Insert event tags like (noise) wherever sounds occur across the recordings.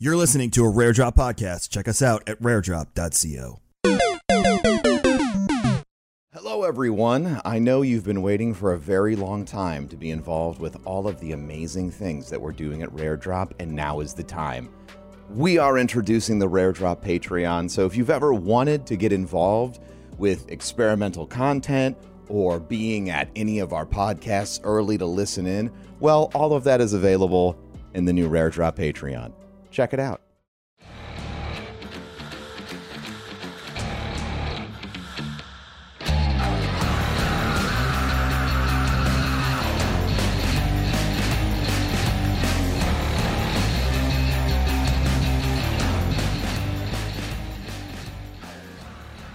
You're listening to a Rare Drop podcast. Check us out at raredrop.co. Hello, everyone. I know you've been waiting for a very long time to be involved with all of the amazing things that we're doing at Rare Drop, and now is the time. We are introducing the Rare Drop Patreon, so if you've ever wanted to get involved with experimental content or being at any of our podcasts early to listen in, well, all of that is available in the new Rare Drop Patreon. Check it out.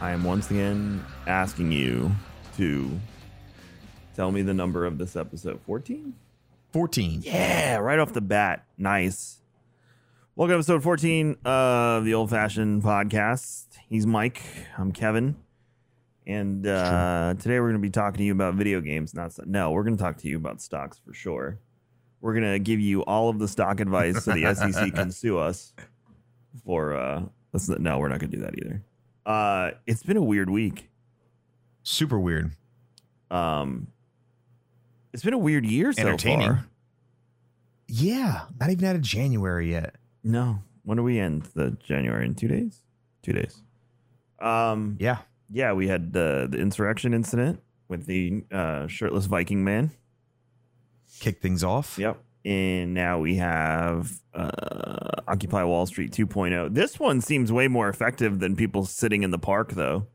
I am once again asking you to tell me the number of this episode 14? 14. Yeah, right off the bat. Nice. Welcome to episode 14 of the Old Fashioned Podcast. He's Mike. I'm Kevin. And uh, today we're going to be talking to you about video games. Not st- No, we're going to talk to you about stocks for sure. We're going to give you all of the stock advice so the SEC (laughs) can sue us for. Uh, not, no, we're not going to do that either. Uh, it's been a weird week. Super weird. Um, it's been a weird year so Entertaining. far. Yeah. Not even out of January yet. No. When do we end the January in two days? Two days. Um. Yeah. Yeah, we had the the insurrection incident with the uh, shirtless Viking man. Kick things off. Yep. And now we have uh, Occupy Wall Street 2.0. This one seems way more effective than people sitting in the park, though,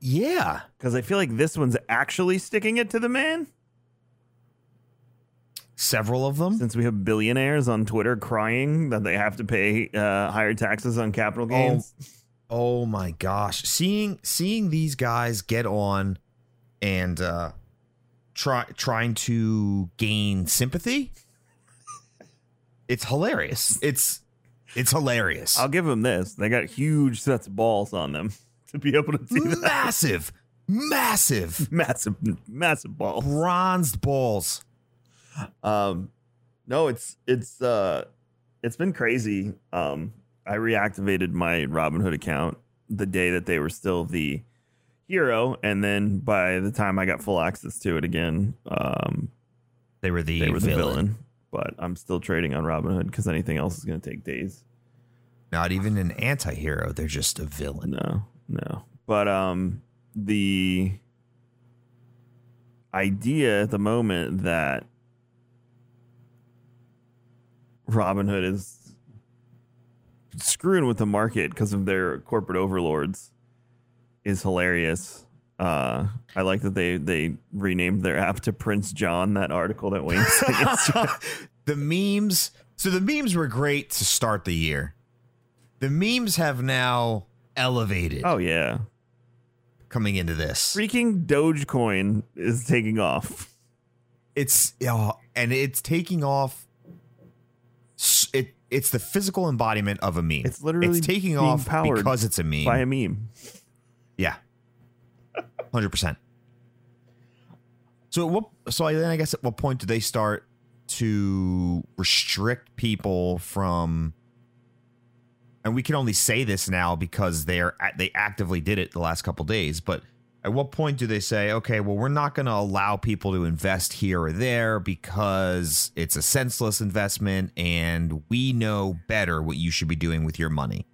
Yeah. because I feel like this one's actually sticking it to the man. Several of them. Since we have billionaires on Twitter crying that they have to pay uh, higher taxes on capital gains. Oh my gosh. Seeing seeing these guys get on and uh try trying to gain sympathy. It's hilarious. It's it's hilarious. I'll give them this. They got huge sets of balls on them (laughs) to be able to do that. massive, massive (laughs) massive, massive balls. bronzed balls. Um, no, it's it's uh, it's been crazy. Um, I reactivated my Robinhood account the day that they were still the hero, and then by the time I got full access to it again, um, They were the they were the villain. villain. But I'm still trading on Robinhood because anything else is going to take days. Not even an anti-hero. They're just a villain. No, no. But um the idea at the moment that Robinhood is screwing with the market because of their corporate overlords is hilarious. Uh, I like that they they renamed their app to Prince John. That article that Wayne (laughs) the memes. So the memes were great to start the year. The memes have now elevated Oh yeah, coming into this. freaking Dogecoin is taking off. It's oh, and it's taking off. It's the physical embodiment of a meme. It's literally it's taking off because it's a meme. by a meme. yeah, hundred percent. So at what? So I- then I guess at what point do they start to restrict people from? And we can only say this now because they are they actively did it the last couple days. But at what point do they say, okay, well, we're not going to allow people to invest here or there because it's a senseless investment, and we know better what you should be doing with your money?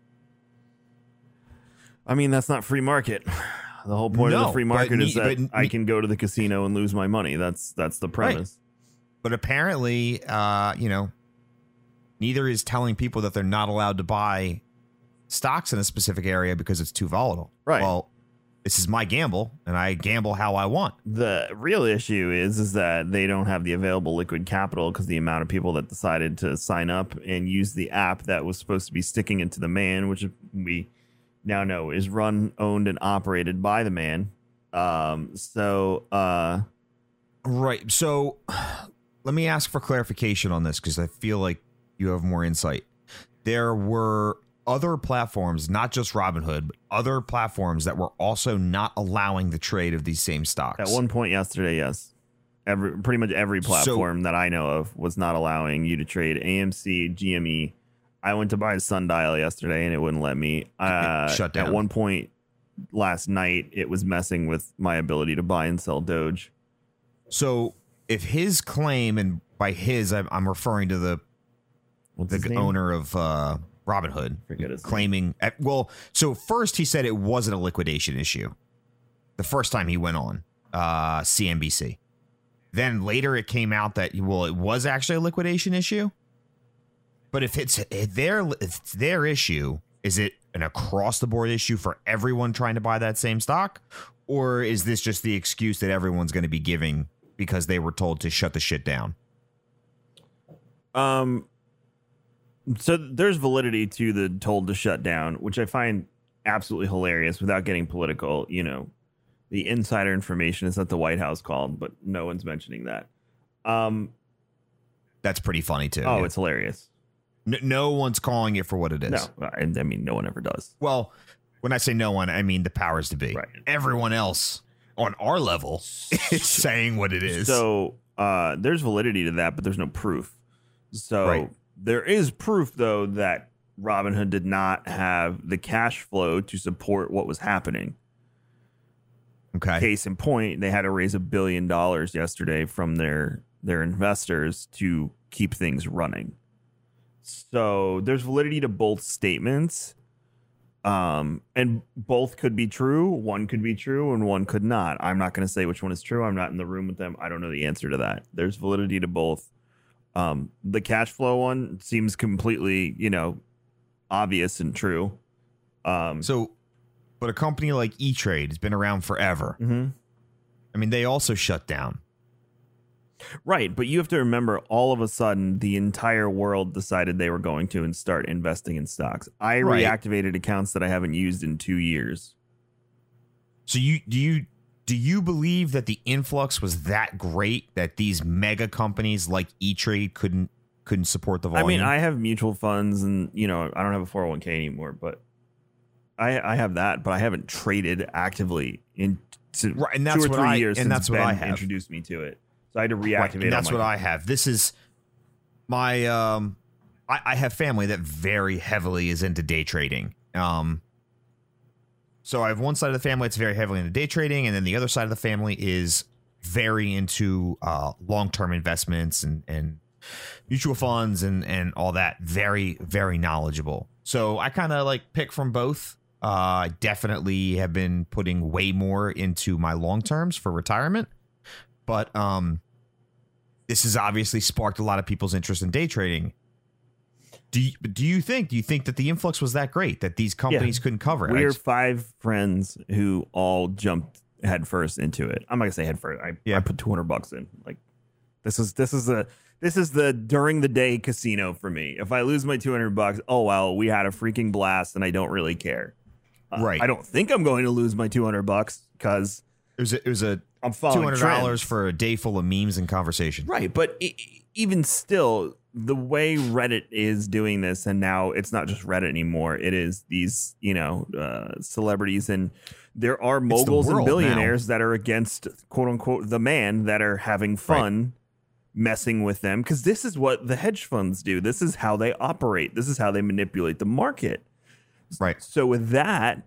I mean, that's not free market. The whole point of the free market is that but I can go to the casino and lose my money. That's that's the premise. But apparently, uh, you know, neither is telling people that they're not allowed to buy stocks in a specific area because it's too volatile. Right. Well, this is my gamble, and I gamble how I want. The real issue is is that they don't have the available liquid capital because the amount of people that decided to sign up and use the app that was supposed to be sticking into the man, which we now know is run, owned, and operated by the man. Um, so uh, Right. So (sighs) let me ask for clarification on this because I feel like you have more insight. There were other platforms, not just Robinhood, but other platforms that were also not allowing the trade of these same stocks. at one point yesterday, yes, Every pretty much every platform that I know of was not allowing you to trade AMC, GME. I went to buy a sundial yesterday and it wouldn't let me. Uh, shut down. At one point last night, it was messing with my ability to buy and sell Doge. So if his claim, and by his, I'm, I'm referring to the What's the owner of uh, Robinhood, Forget his name. claiming. uh, Well, so first he said it wasn't a liquidation issue. The first time he went on uh, CNBC. Then later it came out that well, it was actually a liquidation issue. But if it's if their if it's their issue, is it an across the board issue for everyone trying to buy that same stock, or is this just the excuse that everyone's going to be giving because they were told to shut the shit down? Um, so there's validity to the told to shut down, which I find absolutely hilarious without getting political. You know, the insider information is that the White House called, but no one's mentioning that. Um, That's pretty funny too. oh, yeah. it's hilarious. N- no one's calling it for what it is. No, I, I mean, no one ever does. Well, when I say no one, I mean the powers to be. Right. Everyone else on our level (laughs) is saying what it is. So uh, there's validity to that, but there's no proof. So Right. There is proof, though, that Robinhood did not have the cash flow to support what was happening. okay. Case in point, they had to raise a billion dollars yesterday from their their investors to keep things running. So there's validity to both statements. Um, and both could be true. One could be true and one could not. I'm not going to say which one is true. I'm not in the room with them. I don't know the answer to that. There's validity to both. Um, the cash flow one seems completely, you know, obvious and true. Um, So, but a company like E Trade has been around forever. mhm. I mean, they also shut down. Right, but you have to remember all of a sudden the entire world decided they were going to and start investing in stocks. I Right. reactivated accounts that I haven't used in 2 years. So you do you do you believe that the influx was that great that these mega companies like E Trade couldn't couldn't support the volume? I mean, I have mutual funds and, you know, I don't have a 401k anymore, but I I have that, but I haven't traded actively in to Right, and two that's or what three I- years and since that's what Ben I have. introduced me to it. So I had to reactivate Right, and that's what I have. This is my um I, I have family that very heavily is into day trading. Um so I have one side of the family that's very heavily into day trading, and then the other side of the family is very into uh long term investments and and mutual funds and and all that. Very, very knowledgeable. So I kind of like pick from both. Uh I definitely have been putting way more into my long terms for retirement. But um this has obviously sparked a lot of people's interest in day trading. Do you, do you think do you think that the influx was that great that these companies couldn't cover it? We I are just- five friends who all jumped headfirst into it. I'm not gonna say headfirst. I, Yeah. I put 200 bucks in. Like this is this is the this is the during the day casino for me. If I lose my 200 bucks, oh well, we had a freaking blast, and I don't really care. Uh, Right. I don't think I'm going to lose my 200 bucks because it was a, it was a I'm two following hundred dollars for a day full of memes and conversation. Right, but even still, the way Reddit is doing this, and now it's not just Reddit anymore. It is these, you know, uh, celebrities, and there are moguls and billionaires that are against quote unquote the man that are having fun messing with them because this is what the hedge funds do. This is how they operate. This is how they manipulate the market. Right. So with that,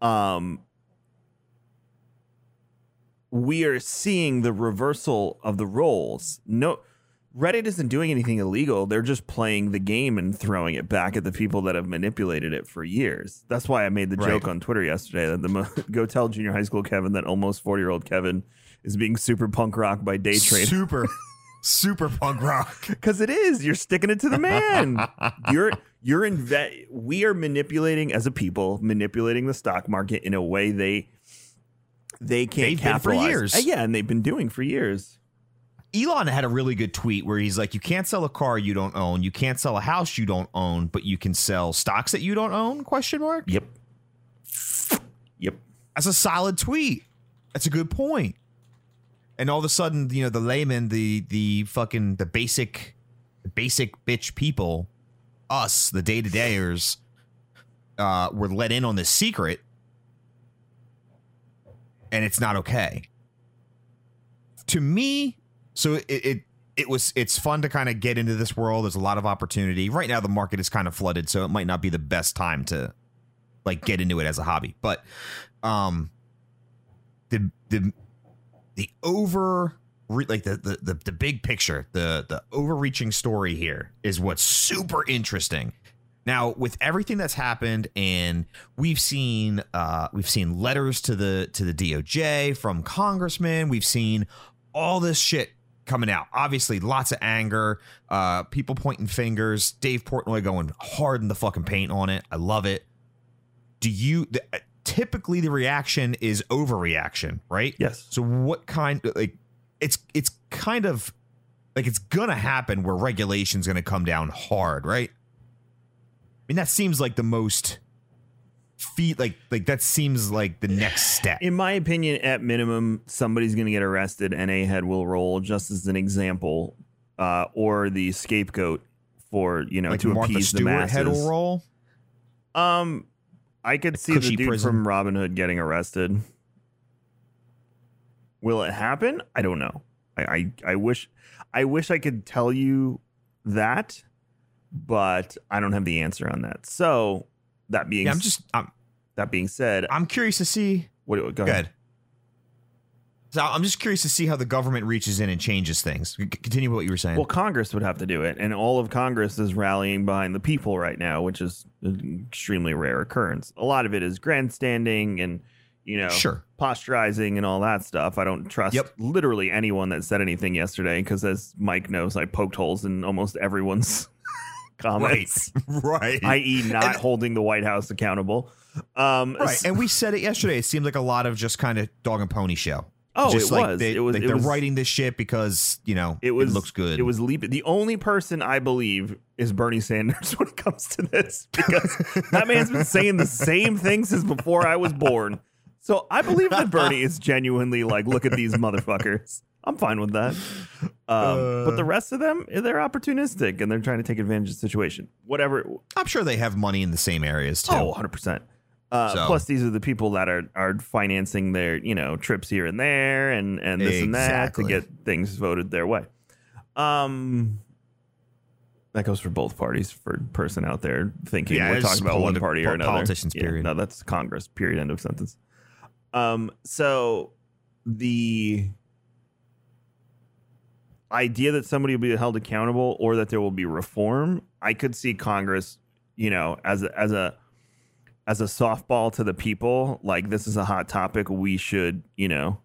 um, we are seeing the reversal of the roles. No, Reddit isn't doing anything illegal. They're just playing the game and throwing it back at the people that have manipulated it for years. That's why I made the Right. joke on Twitter yesterday that the mo- (laughs) go tell junior high school Kevin that almost forty year old Kevin is being super punk rock by day trade Super, super punk rock. (laughs) because it is. You're sticking it to the man. (laughs) you're you're inve- We are manipulating as a people, manipulating the stock market in a way they they can't They've been for years. Uh, yeah, and they've been doing for years. Elon had a really good tweet where he's like, "You can't sell a car you don't own, you can't sell a house you don't own, but you can sell stocks that you don't own?" Question mark. Yep. Yep. That's a solid tweet. That's a good point. And all of a sudden, you know, the layman, the the fucking the basic the basic bitch people, us, the day to dayers, uh, were let in on this secret. And it's not okay. To me, So it it it was it's fun to kind of get into this world. There's a lot of opportunity. Right now the market is kind of flooded, so it might not be the best time to like get into it as a hobby. But um the the the over like the, the the the big picture, the the overreaching story here is what's super interesting. Now, with everything that's happened, and we've seen uh, we've seen letters to the to the DOJ from congressmen, we've seen all this shit coming out. Obviously, lots of anger, uh, people pointing fingers, Dave Portnoy going hard in the fucking paint on it. I love it. Do you? The, typically, the reaction is overreaction, right? Yes. So, what kind? Like, it's it's kind of like it's gonna happen where regulation's gonna come down hard, right? I mean, that seems like the most feet like like that seems like the next step. In my opinion, at minimum, somebody's going to get arrested and a head will roll, just as an example, uh, or the scapegoat for you know like to Martha appease the Stewart masses. head will roll. Um, I could see the dude prison. from Robinhood getting arrested. Will it happen? I don't know. I, I I wish I wish I could tell you that, but I don't have the answer on that. So that being Yeah, I'm just I'm that being said, I'm curious to see. what, go Go ahead. ahead. So I'm just curious to see how the government reaches in and changes things. Continue what you were saying. Well, Congress would have to do it, and all of Congress is rallying behind the people right now, which is an extremely rare occurrence. A lot of it is grandstanding and you know, Sure. posturizing and all that stuff. I don't trust Yep. literally anyone that said anything yesterday because, as Mike knows, I poked holes in almost everyone's (laughs) comments, right. (laughs) i.e., not And- holding the White House accountable. Um, right. And we said it yesterday. It seemed like a lot of just kind of dog and pony show. oh, just it like was. They, it was. like it they're was, writing this shit because you know It was looks good. It was leap. The only person I believe is Bernie Sanders (laughs) when it comes to this because (laughs) that man's been saying the same thing since before I was born. So I believe that Bernie is genuinely like, look at these motherfuckers. I'm fine with that. Um, but the rest of them, they're opportunistic and they're trying to take advantage of the situation. Whatever. I'm sure they have money in the same areas too. Oh, 100%. Uh, So- Plus, these are the people that are are financing their you know trips here and there and and this and that to get things voted their way. Um, that goes for both parties. For person out there thinking Yeah, we're talking about one party or another, politicians, Yeah, period. no, that's Congress. Period. End of sentence. Um, so the idea that somebody will be held accountable or that there will be reform, I could see Congress, you know, as a, as a as a softball to the people, like this is a hot topic. We should, you know,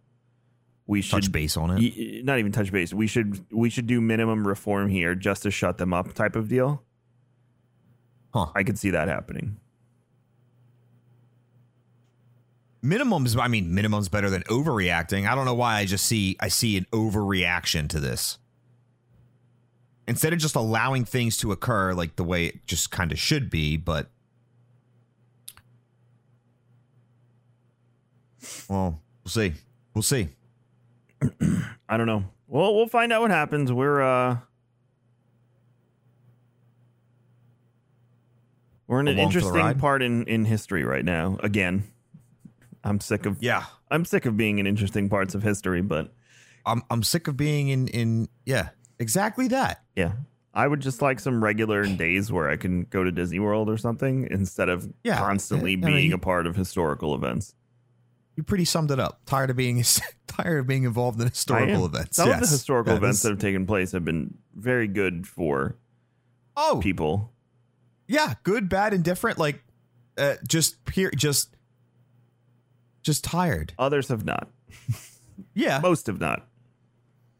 we should Touch base on it. not even touch base. We should we should do minimum reform here just to shut them up, type of deal. Huh. I could see that happening. Minimums i mean minimums better than overreacting i don't know why i just see i see an overreaction to this instead of just allowing things to occur like the way it just kind of should be but well we'll see we'll see (clears throat) I don't know. Well, we'll find out what happens. We're uh we're in an Along for the interesting part in in history right now. Again, I'm sick of yeah. I'm sick of being in interesting parts of history, but i'm i'm sick of being in in yeah exactly that. Yeah. I would just like some regular days where I can go to Disney World or something instead of Yeah, constantly I mean, being you- a part of historical events. you pretty summed it up. Tired of being (laughs) tired of being involved in historical events. Some of the historical events that have taken place have been very good for oh. people. yeah good bad indifferent like uh, just pure just just tired Others have not. (laughs) yeah Most have not.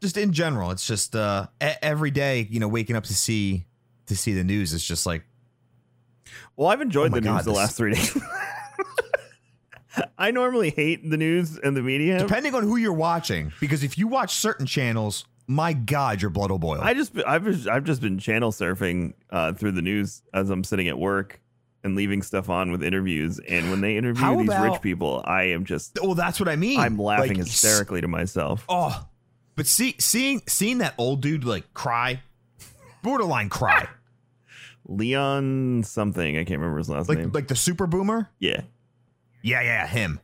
just in general it's just uh every day you know waking up to see to see the news is just like Well, I've enjoyed Oh the news God, the this- last three days. (laughs) I normally hate the news and the media. depending on who you're watching because if you watch certain channels my god your blood will boil I just I've just- I've just been channel surfing uh, through the news as I'm sitting at work and leaving stuff on with interviews. And when they interview How these rich people, I am just well that's what i mean I'm laughing Like, hysterically to myself. oh but see seeing seeing that old dude like cry borderline cry (laughs) Leon something I can't remember his last name. like the super boomer yeah, yeah yeah him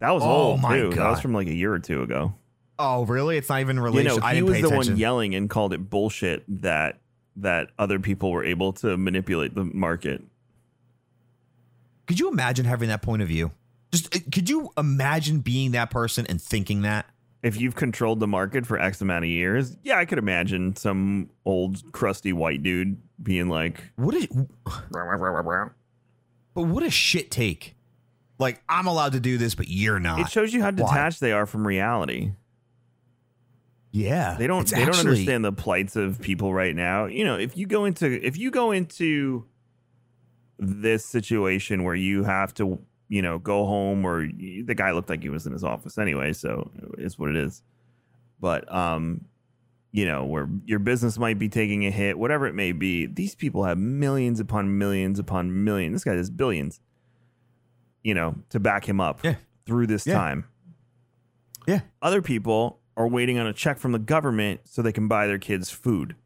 that was Oh old my too. That was God. from like a year or two ago. Oh, really? It's not even You know, I he didn't was pay the attention. one yelling and called it bullshit that that other people were able to manipulate the market. Could you imagine having that point of view? Just uh, could you imagine being that person and thinking that? If you've controlled the market for X amount of years, yeah, I could imagine some old crusty white dude being like, What is? But what a shit take. Like I'm allowed to do this, but you're not. it shows you how Why? detached they are from reality. yeah, They don't they don't understand the plights of people right now. You know, if you go into if you go into this situation where you have to, you know, go home or the guy looked like he was in his office anyway, so it's what it is. But um you know, where your business might be taking a hit, whatever it may be, these people have millions upon millions upon millions. This guy has billions, you know, to back him up Yeah. through this Yeah. time. Yeah, Other people are waiting on a check from the government so they can buy their kids food.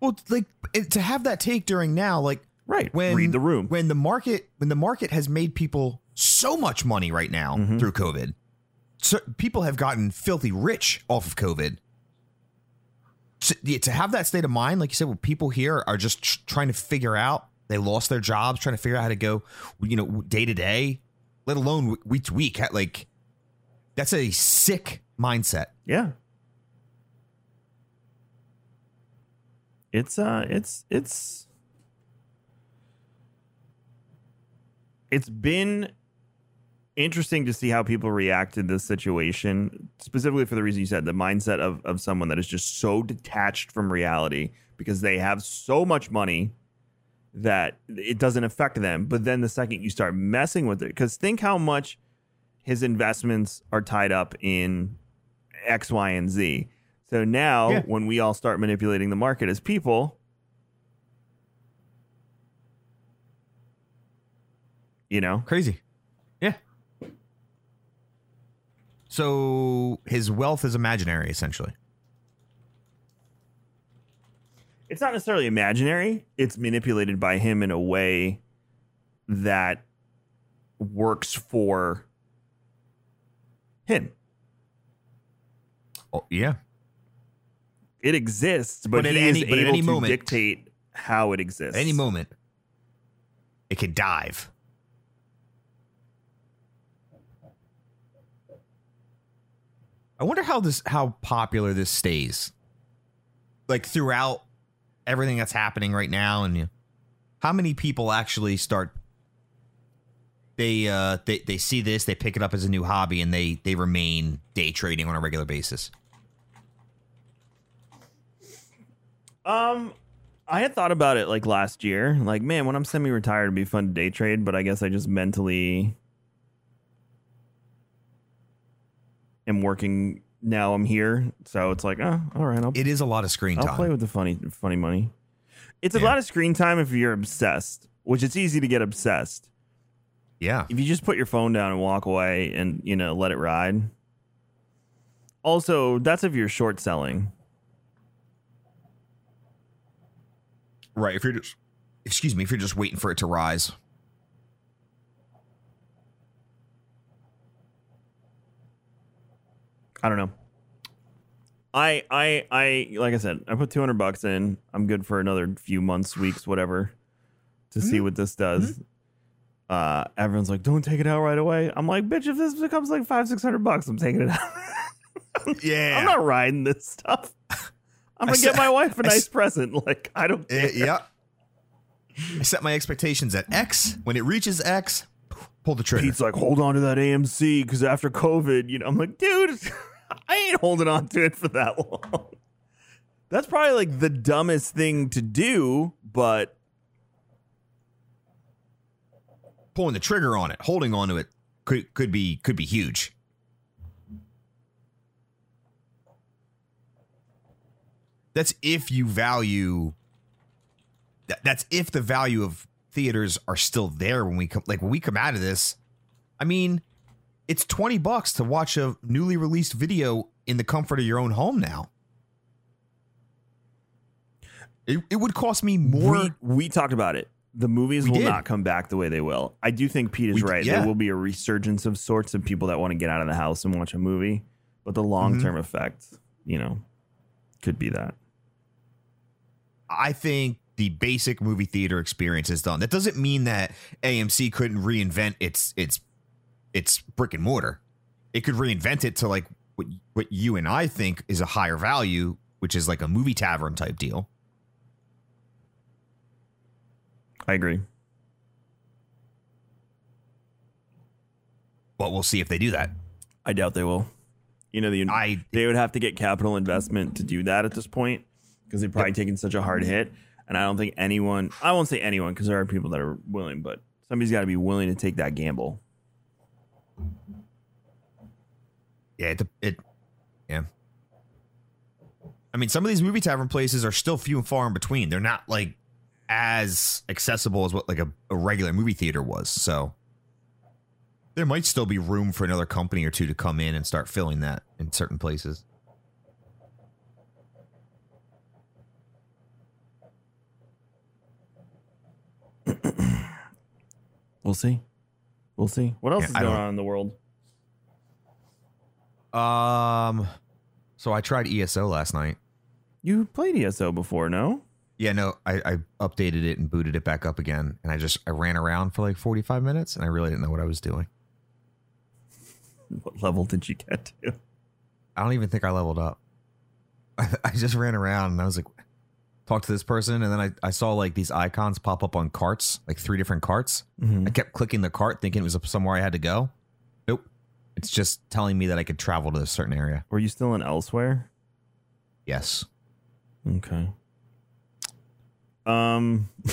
well, like to have that take during now, like Right. when Read the room. when the market when the market has made people so much money right now Mhm. through COVID. So people have gotten filthy rich off of COVID. So, yeah, to have that state of mind, like you said, where people here are just tr- trying to figure out they lost their jobs, trying to figure out how to go, you know, day to day, let alone week to week. Like that's a sick mindset. Yeah. It's uh it's it's it's been interesting to see how people react to this situation, specifically for the reason you said, the mindset of, of someone that is just so detached from reality because they have so much money that it doesn't affect them. But then the second you start messing with it, because think how much his investments are tied up in X, Y, and Z. So now, Yeah. when we all start manipulating the market as people, you know, Crazy. Yeah. So his wealth is imaginary, essentially. it's not necessarily imaginary. It's manipulated by him in a way that works for him. Oh, yeah. It exists, but, But at he any- is but at able any to moment- dictate how it exists. At any moment, it could dive. I wonder how this how popular this stays. Like throughout everything that's happening right now and how many people actually start they uh they, they see this, they pick it up as a new hobby and they they remain day trading on a regular basis. Um, I had thought about it like last year. Like, man, when I'm semi-retired, it'd be fun to day trade. But I guess I just mentally am working. Now I'm here, so it's like, oh, all right, I'll, It is a lot of screen I'll time. play with the funny, funny money. It's a Yeah. lot of screen time if you're obsessed, which it's easy to get obsessed. yeah. If you just put your phone down and walk away and you know let it ride. Also, that's if you're short selling. Right. If you're just, excuse me, if you're just waiting for it to rise. I don't know. I I I like I said, I put two hundred bucks in. I'm good for another few months, weeks, whatever, to see what this does. Uh, everyone's like, "Don't take it out right away." I'm like, "Bitch, if this becomes like five, six hundred bucks, I'm taking it out. (laughs) Yeah. I'm not riding this stuff. (laughs) I'm gonna get my wife a (laughs) I nice s- present. Like, I don't. Eh, Care. yeah. I set my expectations at X. When it reaches X, pull the trigger. Pete's like, hold on to that AMC because after COVID, you know, I'm like, dude, (laughs) I ain't holding on to it for that (laughs) long. That's probably like the dumbest thing to do, but Pulling the trigger on it, holding on to it could could be could be huge. That's if you value. that- That's if the value of theaters are still there when we come. Like when we come out of this, I mean, it's twenty bucks to watch a newly released video in the comfort of your own home now. It, it would cost me more. we, we talked about it. The movies We will did. not come back the way they will. I do think Pete is We right. yeah. There will be a resurgence of sorts of people that want to get out of the house and watch a movie. but the long term mm-hmm. effect, you know, could be that. I think the basic movie theater experience is done. That doesn't mean that AMC couldn't reinvent its its its brick and mortar. It could reinvent it to like what what you and I think is a higher value, which is like a movie tavern type deal. I agree. But we'll see if they do that. I doubt they will. You know, the, I they would have to get capital investment to do that at this point because they've probably taken such a hard hit. And I don't think anyone, I won't say anyone because there are people that are willing, but somebody's got to be willing to take that gamble. Yeah, it, it yeah. I mean, some of these movie tavern places are still few and far in between. They're not like as accessible as what like a, a regular movie theater was. So there might still be room for another company or two to come in and start filling that in certain places. We'll see. We'll see. What else Yeah, is I going don't- on in the world? Um, so I tried ESO last night. You played ESO before, no? Yeah, no, I, I updated it and booted it back up again, and I just I ran around for like forty five minutes, and I really didn't know what I was doing. (laughs) What level did you get to? I don't even think I leveled up. I, (laughs) I just ran around and I was like, talk to this person, and then I, I saw like these icons pop up on carts, like three different carts. I kept clicking the cart, thinking it was somewhere I had to go. Nope, it's just telling me that I could travel to a certain area. Were you still in Elsweyr? Yes. Okay. Um. (laughs)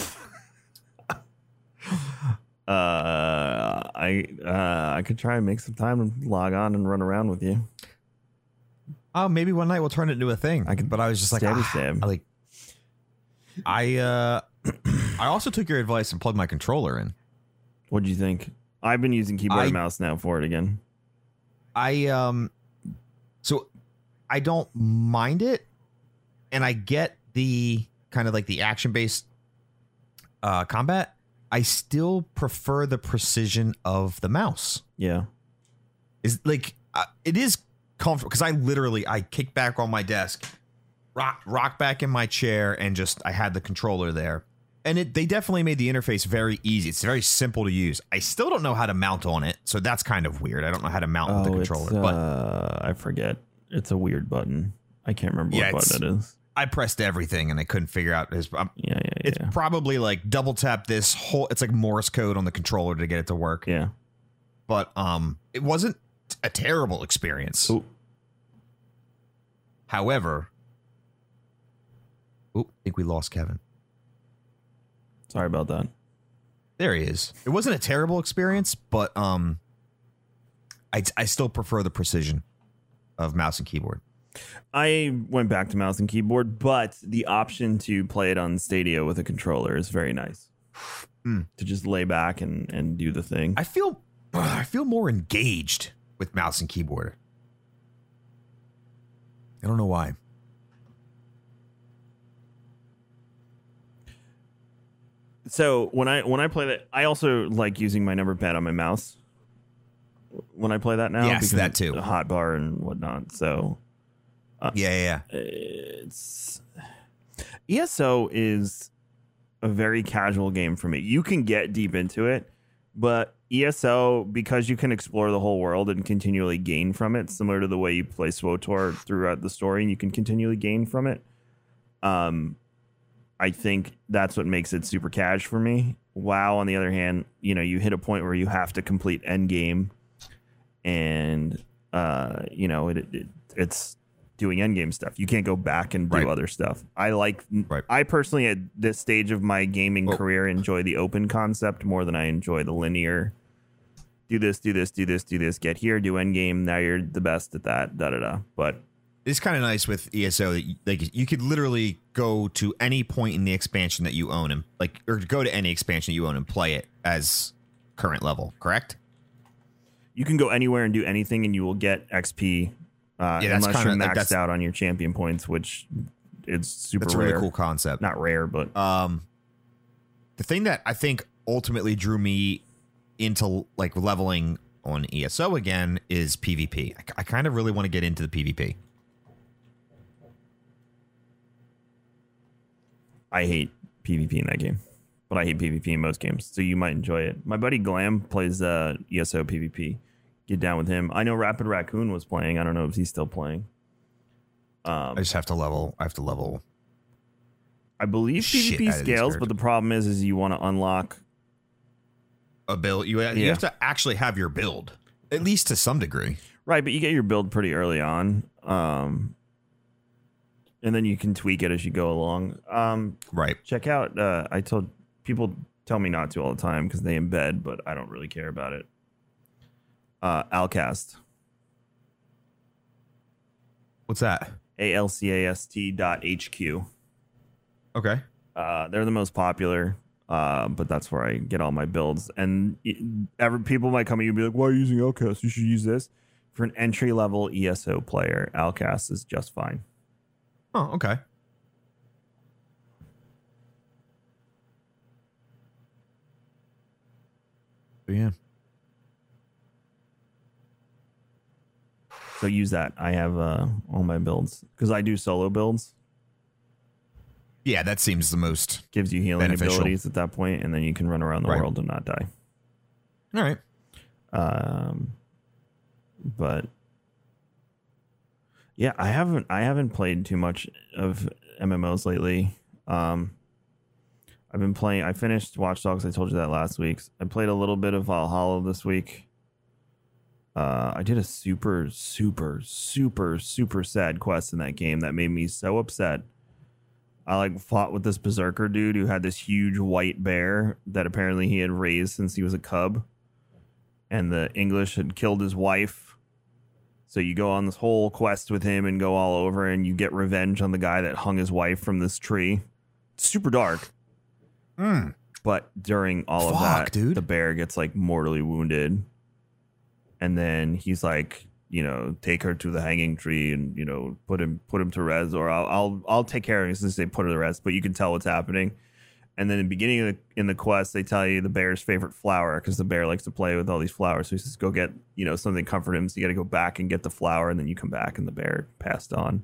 uh, I uh, I could try and make some time and log on and run around with you. Oh, maybe one night we'll turn it into a thing. I could, but I was just like, ah. I like. I uh, (clears throat) I also took your advice and plugged my controller in. What do you think? I've been using keyboard I- and mouse now for it again. I um so I don't mind it and I get the kind of like the action based uh combat. I still prefer the precision of the mouse. Yeah. Is like uh, it is comfortable cuz I literally I kick back on my desk, rock rock back in my chair and just I had the controller there. And it they definitely made the interface very easy. It's very simple to use. I still don't know how to mount on it, so that's kind of weird. I don't know how to mount with the controller, it's, but uh, I forget. It's a weird button. I can't remember Yeah, what button it is. I pressed everything and I couldn't figure out his. Um, Yeah, yeah, it's yeah. probably like double tap this whole. It's like Morse code on the controller to get it to work. yeah. But um, it wasn't a terrible experience. Ooh. However, oop, I think we lost Kevin. Sorry about that. There he is. It wasn't a terrible experience, but um, I I still prefer the precision of mouse and keyboard. I went back to mouse and keyboard, but the option to play it on Stadia with a controller is very nice. (sighs) Hmm. To just lay back and, and do the thing. I feel (sighs) I feel more engaged with mouse and keyboard. I don't know why. So when I when I play that, I also like using my number pad on my mouse. When I play that now, Yes, that too. the hot bar and whatnot. So yeah, yeah, yeah. it's ESO is a very casual game for me. You can get deep into it, but ESO because you can explore the whole world and continually gain from it, similar to the way you play SWTOR throughout the story, and you can continually gain from it. Um, I think that's what makes it super cash for me. WoW, on the other hand, you know, you hit a point where you have to complete end game, and uh, you know, it, it it's doing end game stuff. You can't go back and do Right. other stuff. I like, Right. I personally at this stage of my gaming career enjoy the open concept more than I enjoy the linear. Do this, do this, do this, do this. Get here, do end game. Now you're the best at that. Da da da. But It's kind of nice with ESO that you, like you could literally go to any point in the expansion that you own and like or go to any expansion you own and play it as current level, correct? you can go anywhere and do anything, and you will get XP. Uh, Yeah, that's unless kinda- you're like, maxed that's- out on your champion points, which it's super That's a rare. really cool concept. Not rare, but Um, the thing that I think ultimately drew me into like leveling on ESO again is PvP. I, I kind of really want to get into the PvP. I hate PvP in that game, but I hate PvP in most games, so you might enjoy it. My buddy Glam plays uh, ESO PvP. Get down with him. I know Rapid Raccoon was playing. I don't know if he's still playing. Um, I just have to level. I have to level. I believe Shit PvP scales, but the problem is, is you want to unlock. A build. You, you Yeah. have to actually have your build, at least to some degree. Right, but you get your build pretty early on, um, and then you can tweak it as you go along. Um, Right. check out. Uh, I told people tell me not to all the time because they embed, but I don't really care about it. Uh, Alcast, What's that? A L C A S T dot H Q. Okay. Uh, they're the most popular, uh, but that's where I get all my builds. And it, ever people might come at you and be like, "Why are you using Alcast? You should use this." For an entry level ESO player, Alcast is just fine. Oh, okay. But yeah. So use that. I have uh, all my builds because I do solo builds. Yeah, that seems the most. Gives you healing Beneficial. abilities at that point, and then you can run around the Right. world and not die. All right. Um, but yeah, I haven't I haven't played too much of MMOs lately. Um, I've been playing. I finished Watch Dogs. I told you that last week. I played a little bit of Valhalla this week. Uh, I did a super, super, super, super sad quest in that game that made me so upset. I like fought with this berserker dude who had this huge white bear that apparently he had raised since he was a cub and the English had killed his wife. So you go on this whole quest with him and go all over, and you get revenge on the guy that hung his wife from this tree. It's super dark, Mm. but during all of that, dude. the bear gets like mortally wounded, and then he's like, you know, take her to the hanging tree and you know put him put him to rest, or I'll I'll I'll take care of him since they put her to rest. But you can tell what's happening. And then in the beginning of the in the quest, they tell you the bear's favorite flower because the bear likes to play with all these flowers. So he says, "Go get you know something to comfort him." So you got to go back and get the flower, and then you come back, and the bear passed on.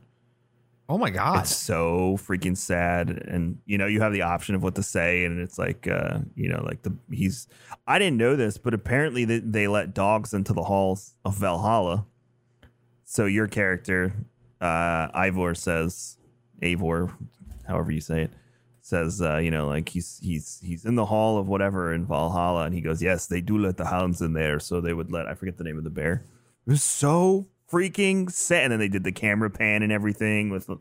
Oh my god. It's so freaking sad, and you know you have the option of what to say, and it's like uh, you know like the he's. I didn't know this, but apparently they, they let dogs into the halls of Valhalla. So your character, uh, Eivor says, Avor, however you say it, says, uh, you know, like he's he's he's in the hall of whatever in Valhalla, and he goes, yes, they do let the hounds in there, so they would let I forget the name of the bear. It was so freaking sad, and then they did the camera pan and everything with the,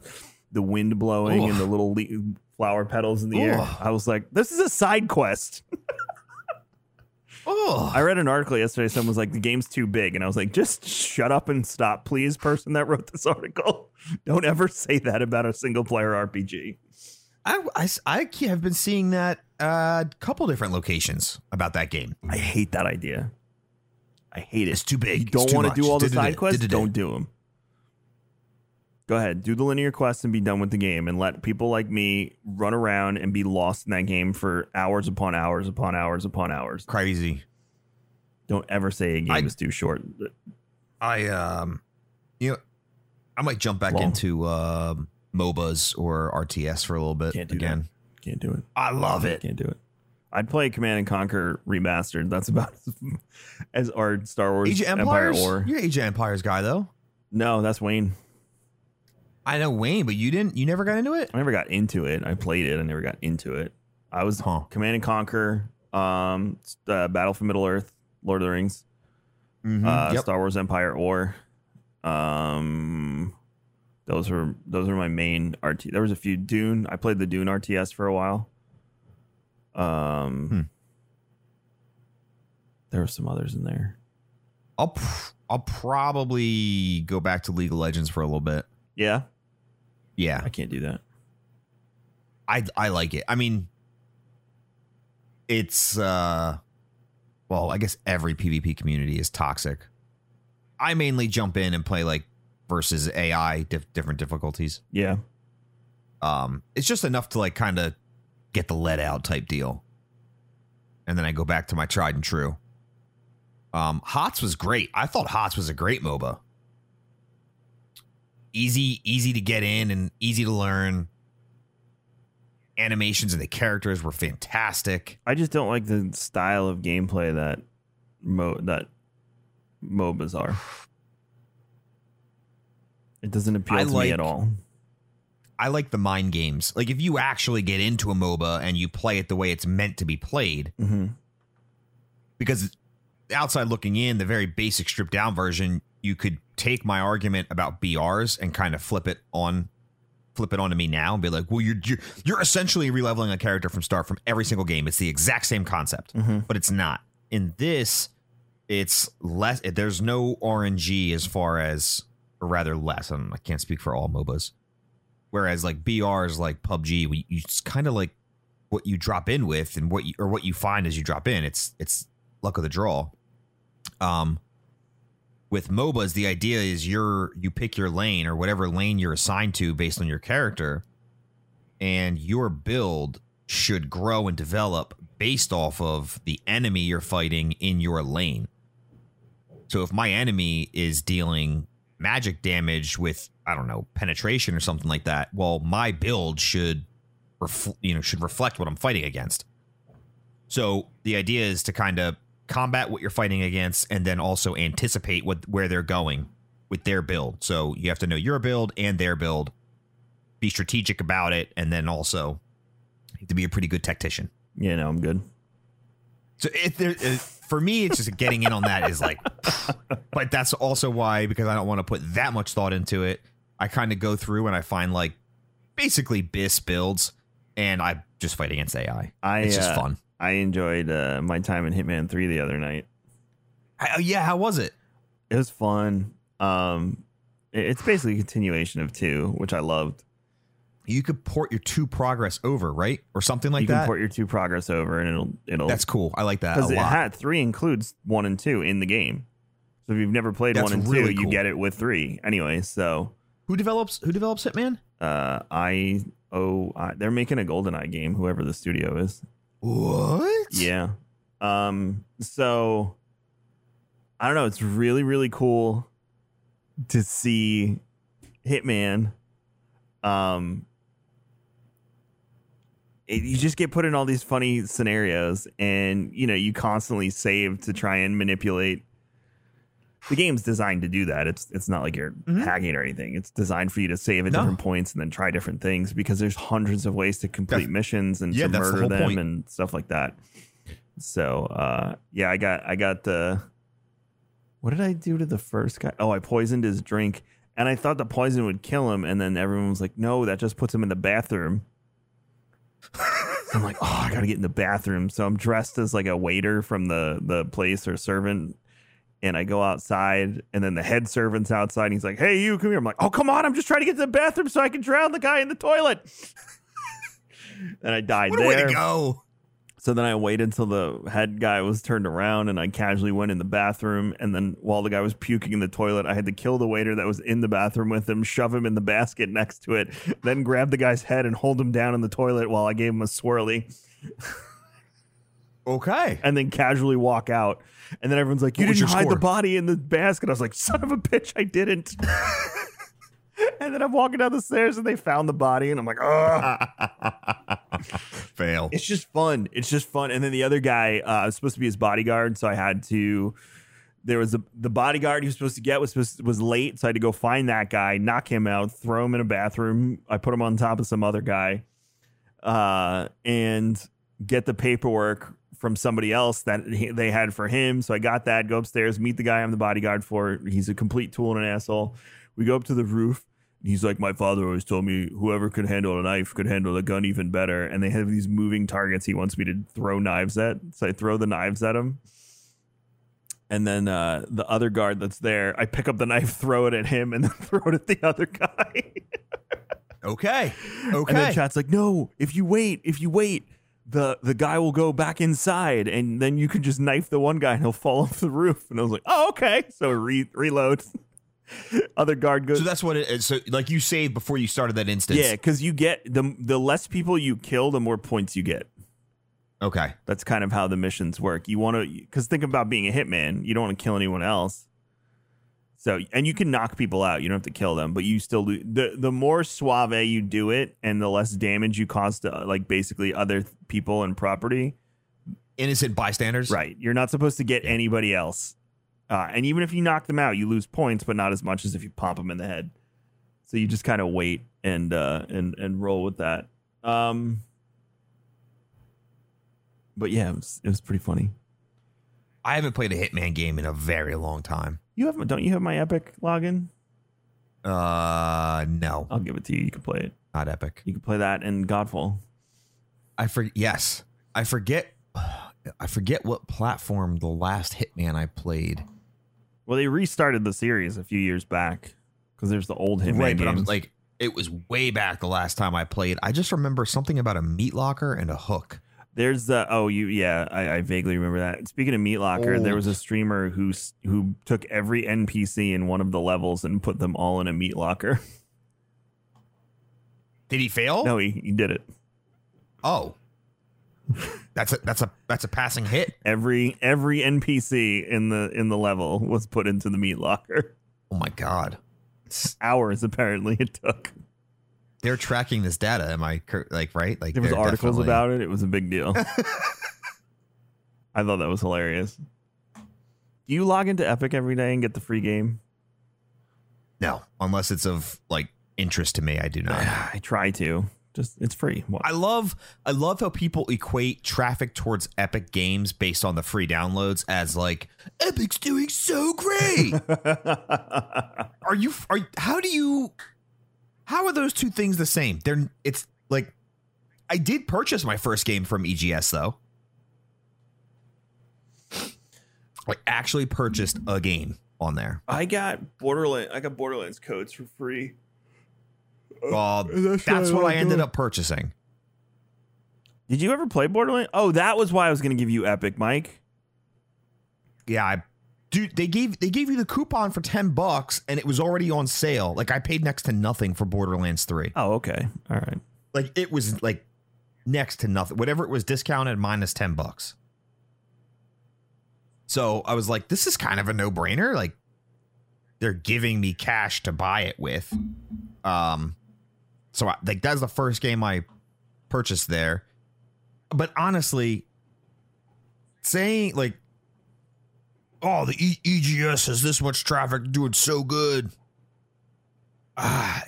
the wind blowing Ugh. and the little le- flower petals in the air. I was like, this is a side quest. (laughs) oh. I read an article yesterday. Someone was like, "The game's too big," and I was like, "Just shut up and stop, please." Person that wrote this article, (laughs) don't ever say that about a single player RPG. I, I, I have been seeing that uh, a couple different locations about that game. I hate that idea. I hate it. It's too big. You don't want to do all the side quests. Don't do them. Go ahead, do the linear quests and be done with the game, and let people like me run around and be lost in that game for hours upon hours upon hours upon hours. Crazy. Don't ever say a game I- is too short. I um, you know, I might jump back Long. into um, MOBAs or RTS for a little bit Can't do again. Can't do it. I love it. Can't do it. I'd play Command and Conquer remastered. That's about as (laughs) or Star Wars Age of Empire. War. You're Age of Empires guy though. No, that's Wayne. I know Wayne, but you didn't. You never got into it. I never got into it. I played it. I never got into it. I was Huh. Command and Conquer, um, uh, Battle for Middle Earth, Lord of the Rings, Mhm. uh, Yep. Star Wars Empire War. Um, those were those were my main RT. There was a few Dune. I played the Dune RTS for a while. Um, Hmm. there were some others in there. I'll pr- I'll probably go back to League of Legends for a little bit. Yeah, Yeah, I can't do that. I I like it. I mean, it's uh, well, I guess every PvP community is toxic. I mainly jump in and play like versus AI, diff- different difficulties. Yeah, Um, it's just enough to like kind of get the let out type deal, and then I go back to my tried and true. Um, Hots was great. I thought Hots was a great MOBA. Easy, easy to get in and easy to learn. Animations and the characters were fantastic. I just don't like the style of gameplay that mo that MOBAs are. It doesn't appeal I to like- me at all. I like the mind games. Like if you actually get into a MOBA and you play it the way it's meant to be played, Mm-hmm. because outside looking in, the very basic stripped down version, you could take my argument about BRs and kind of flip it on flip it onto me now and be like, well, you're you're, you're essentially releveling a character from start from every single game. It's the exact same concept, Mm-hmm. but it's not. In this, it's less. There's no RNG as far as, or rather less. I, I can't speak for all MOBAs. Whereas like BRs like PUBG, it's kind of like what you drop in with and what you or what you find as you drop in. It's it's luck of the draw. Um, with MOBAs, the idea is you're you pick your lane or whatever lane you're assigned to based on your character, and your build should grow and develop based off of the enemy you're fighting in your lane. So if my enemy is dealing magic damage with I don't know penetration or something like that, well, my build should refl- you know should reflect what I'm fighting against. So the idea is to kind of combat what you're fighting against and then also anticipate what where they're going with their build. So you have to know your build and their build. Be strategic about it and then also to be a pretty good tactician. Yeah, no, I'm good. So if there, uh, for me, it's just getting in on that is like, (laughs) but that's also why because I don't want to put that much thought into it. I kind of go through and I find like basically BIS builds, and I just fight against AI. I It's just uh, fun. I enjoyed uh, my time in Hitman Three the other night. How- yeah, how was it? It was fun. Um, it- it's basically a continuation of two, which I loved. You could port your two progress over, right, or something like you that. You can port your two progress over, and it'll it'll that's cool. I like that a because it had three includes one and two in the game. So if you've never played That's one and really two, you get it with three anyway. So who develops Who develops Hitman? uh, I oh I, they're making a GoldenEye game, whoever the studio is. What? Yeah. Um. So I don't know. It's really really cool to see Hitman. Um. It- you just get put in all these funny scenarios, and you know you constantly save to try and manipulate. The game's designed to do that. It's it's not like you're Mhm. hacking or anything. It's designed for you to save at No. different points and then try different things because there's hundreds of ways to complete That's- missions and yeah, to that's the murder them point. and stuff like that. So uh, yeah, I got I got the. What did I do to the first guy? Oh, I poisoned his drink, and I thought the poison would kill him, and then everyone was like, "No, that just puts him in the bathroom." (laughs) I'm like, "Oh, I gotta get in the bathroom." So I'm dressed as like a waiter from the the place or servant, and I go outside, and then the head servant's outside, and he's like, "Hey, you, come here." I'm like, "Oh, come on! I'm just trying to get to the bathroom so I can drown the guy in the toilet." (laughs) and I died What there. way to go! So then I waited until the head guy was turned around and I casually went in the bathroom. And then while the guy was puking in the toilet, I had to kill the waiter that was in the bathroom with him, shove him in the basket next to it, then grab the guy's head and hold him down in the toilet while I gave him a swirly, Okay. and then casually walk out. And then everyone's like, You didn't hide the body in the basket. I was like, Son of a bitch, I didn't. (laughs) and then I'm walking down the stairs and they found the body. And I'm like, Oh. (laughs) (laughs) Fail. It's just fun. It's just fun. And then the other guy uh, was supposed to be his bodyguard, so I had to. There was a the bodyguard he was supposed to get was supposed was late, so I had to go find that guy, knock him out, throw him in a bathroom. I put him on top of some other guy, uh, and get the paperwork from somebody else that he, they had for him. So I got that. Go upstairs, meet the guy I'm the bodyguard for. He's a complete tool and an asshole. We go up to the roof. He's like, my father always told me whoever could handle a knife could handle a gun even better. And they have these moving targets he wants me to throw knives at. So I throw the knives at him. And then uh, the other guard that's there, I pick up the knife, (laughs) throw it at him, and then (laughs) throw it at the other guy. Okay. Okay. (laughs) And then chat's like, no, if you wait, if you wait, the the guy will go back inside, and then you can just knife the one guy, and he'll fall off the roof. And I was like, oh, okay. So re- reload. Other guard goes. so that's what it is. So, like you saved before you started that instance. yeah, because you get the the less people you kill, the more points you get. Okay. That's kind of how the missions work. You want to, because think about being a hitman. You don't want to kill anyone else. So, and you can knock people out. You don't have to kill them, but you still do. The the more suave you do it, and the less damage you cause to like basically other people and property. Innocent bystanders. Right. You're not supposed to get anybody else. Uh, and even if you knock them out, you lose points, but not as much as if you pop them in the head. So you just kind of wait and uh, and and roll with that. Um, but yeah, it was, it was pretty funny. I haven't played a Hitman game in a very long time. You have don't you have my Epic login? Uh, no, I'll give it to you. You can play it. not Epic. You can play that and Godfall. I for yes, I forget. (sighs) I forget what platform the last Hitman I played. Well, they restarted the series a few years back because there's the old Hitman right, but I'm like, it was way back the last time I played. I just remember something about a meat locker and a hook. There's the oh you yeah I, I vaguely remember that. Speaking of Meat Locker, there was a streamer who who took every NPC in one of the levels and put them all in a meat locker. Did he fail? no, he, he did it. Oh, that's a that's a that's a passing hit. Every every NPC in the in the level was put into the meat locker. Oh my god, Hours apparently it took. they're tracking this data. Am I cor- like right? Like There was articles definitely- about it. It was a big deal. (laughs) I thought that was hilarious. Do you log into Epic every day and get the free game? No, unless it's of like interest to me, I do not. (sighs) I try to. Just it's free. What? I love I love how people equate traffic towards Epic Games based on the free downloads as like Epic's doing so great. (laughs) are you are how do you how are those two things the same? They're it's like I did purchase my first game from EGS though. I actually purchased a game on there. I got Borderlands. I got Borderlands codes for free. (laughs) Uh, That's that's what what I I ended up purchasing. Did you ever play Borderlands? Oh, that was why I was going to give you Epic, Mike. Yeah, I dude, they gave they gave you the coupon for 10 bucks and it was already on sale. Like I paid next to nothing for Borderlands 3. Oh, okay. All right. Like it was like next to nothing. Whatever it was discounted minus 10 bucks. So I was like, this is kind of a no-brainer. Like they're giving me cash to buy it with. Um so I, like that's the first game I purchased there. But honestly, saying like oh, the e- EGS has this much traffic, doing so good. Ah,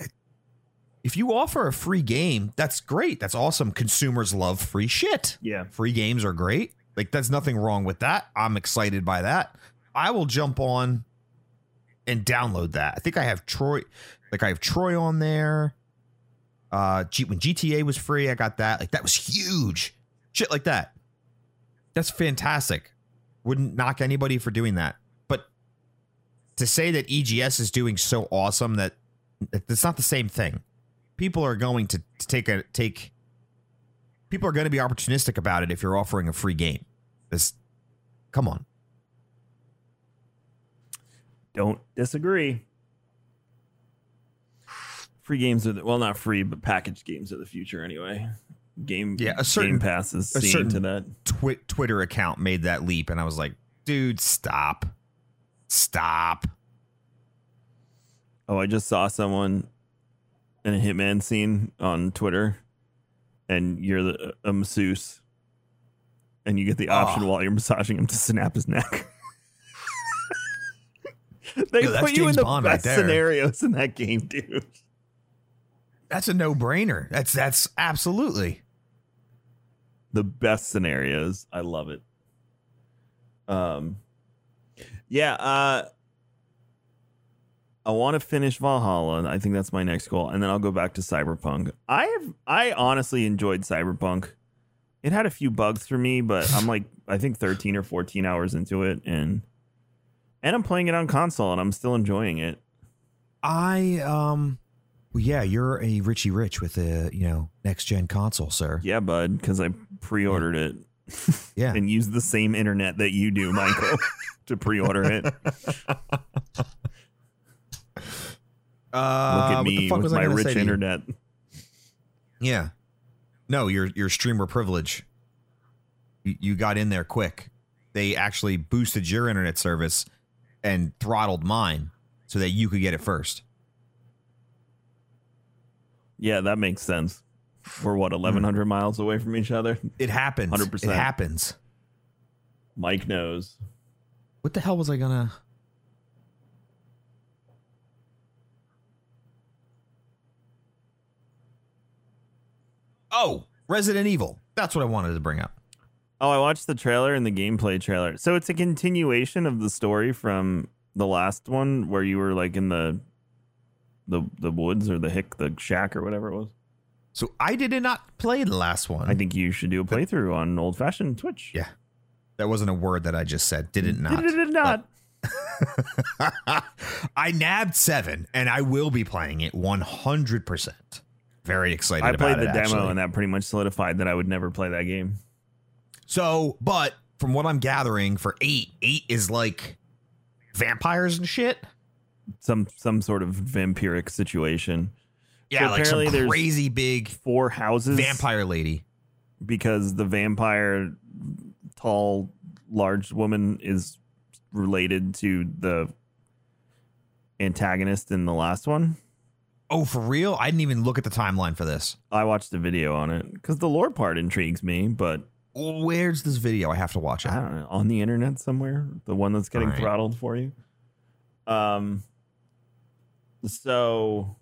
if you offer a free game, that's great. That's awesome. Consumers love free shit. Yeah. Free games are great. Like, there's nothing wrong with that. I'm excited by that. I will jump on and download that. I think I have Troy, like, I have Troy on there. Uh, G- when GTA was free, I got that. Like, that was huge. Shit like that. That's fantastic. Wouldn't knock anybody for doing that. But to say that EGS is doing so awesome that it's not the same thing. People are going to, to take a take. People are going to be opportunistic about it if you're offering a free game. This, come on. Don't disagree. Free games are the, well, not free, but packaged games of the future anyway. Game Yeah, a certain- Game Pass is a certain- to that. Twi- Twitter account made that leap, and I was like, dude, stop, stop. Oh, I just saw someone in a Hitman scene on Twitter, and you're the, a masseuse, and you get the option Oh. while you're massaging him to snap his neck. (laughs) they Yo, put you in the Bond right best there. scenarios in that game, dude. That's a no brainer. That's that's absolutely. the best scenarios. I love it. Um, yeah. Uh, I want to finish Valhalla. I think that's my next goal, and then I'll go back to Cyberpunk. I have, I honestly enjoyed Cyberpunk. It had a few bugs for me, but I'm like, I think 13 or 14 hours into it, and and I'm playing it on console, and I'm still enjoying it. I um, well, yeah, you're a Richie Rich with a you know next gen console, sir. Yeah, bud, because I pre-ordered it. Yeah. (laughs) and use the same internet that you do, Michael, (laughs) to pre-order it. (laughs) Uh, Look at what the me with my rich say to you? internet. Yeah. No, your your streamer privilege. You, you got in there quick. They actually boosted your internet service and throttled mine so that you could get it first. Yeah, that makes sense. We're what, hmm. 1,100 miles away from each other? It happens. 100%. It happens. Mike knows. What the hell was I gonna? Oh, Resident Evil. That's what I wanted to bring up. Oh, I watched the trailer and the gameplay trailer. So it's a continuation of the story from the last one where you were like in the the the woods or the hick the shack or whatever it was. So I did not play the last one. I think you should do a playthrough on old fashioned Twitch. Yeah. That wasn't a word that I just said. Did it not? Did it not? (laughs) I nabbed seven, and I will be playing it one hundred percent. Very excited. I played the it, demo actually. and that pretty much solidified that I would never play that game. So, but from what I'm gathering, for eight, eight is like vampires and shit. Some some sort of vampiric situation. Yeah, So like apparently there's- crazy big Four houses vampire lady. because the vampire tall large woman is related to the antagonist in the last one. Oh, for real? I didn't even look at the timeline for this. I watched a video on it because the lore part intrigues me, but Where's this video? I have to watch it. I don't know on the internet somewhere, the one that's getting right. throttled for you. Um. So.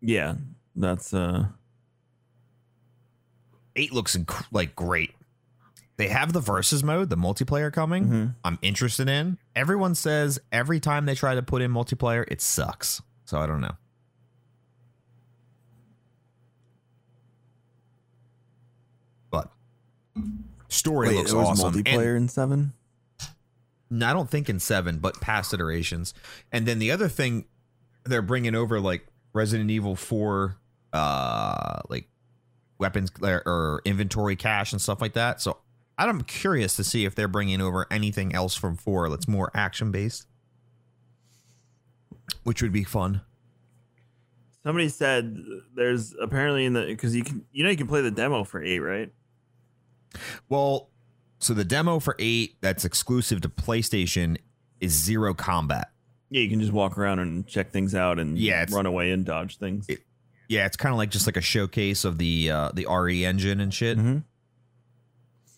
Yeah, that's uh Eight looks inc- like great. They have the versus mode, the multiplayer coming. Mhm. I'm interested in. Everyone says every time they try to put in multiplayer, it sucks. So I don't know. But story looks awesome. And- in seven. No, I don't think in seven, but past iterations. And then the other thing, they're bringing over like Resident Evil Four, uh, like weapons or, or inventory cache and stuff like that. So I'm curious to see if they're bringing over anything else from four that's more action based, which would be fun. Somebody said there's apparently in the because you can you know you can play the demo for eight right. Well, so the demo for eight that's exclusive to PlayStation is zero combat. Yeah, you can just walk around and check things out and Yeah, run away and dodge things. It- Yeah, it's kind of like just like a showcase of the uh, the RE engine and shit. Mhm.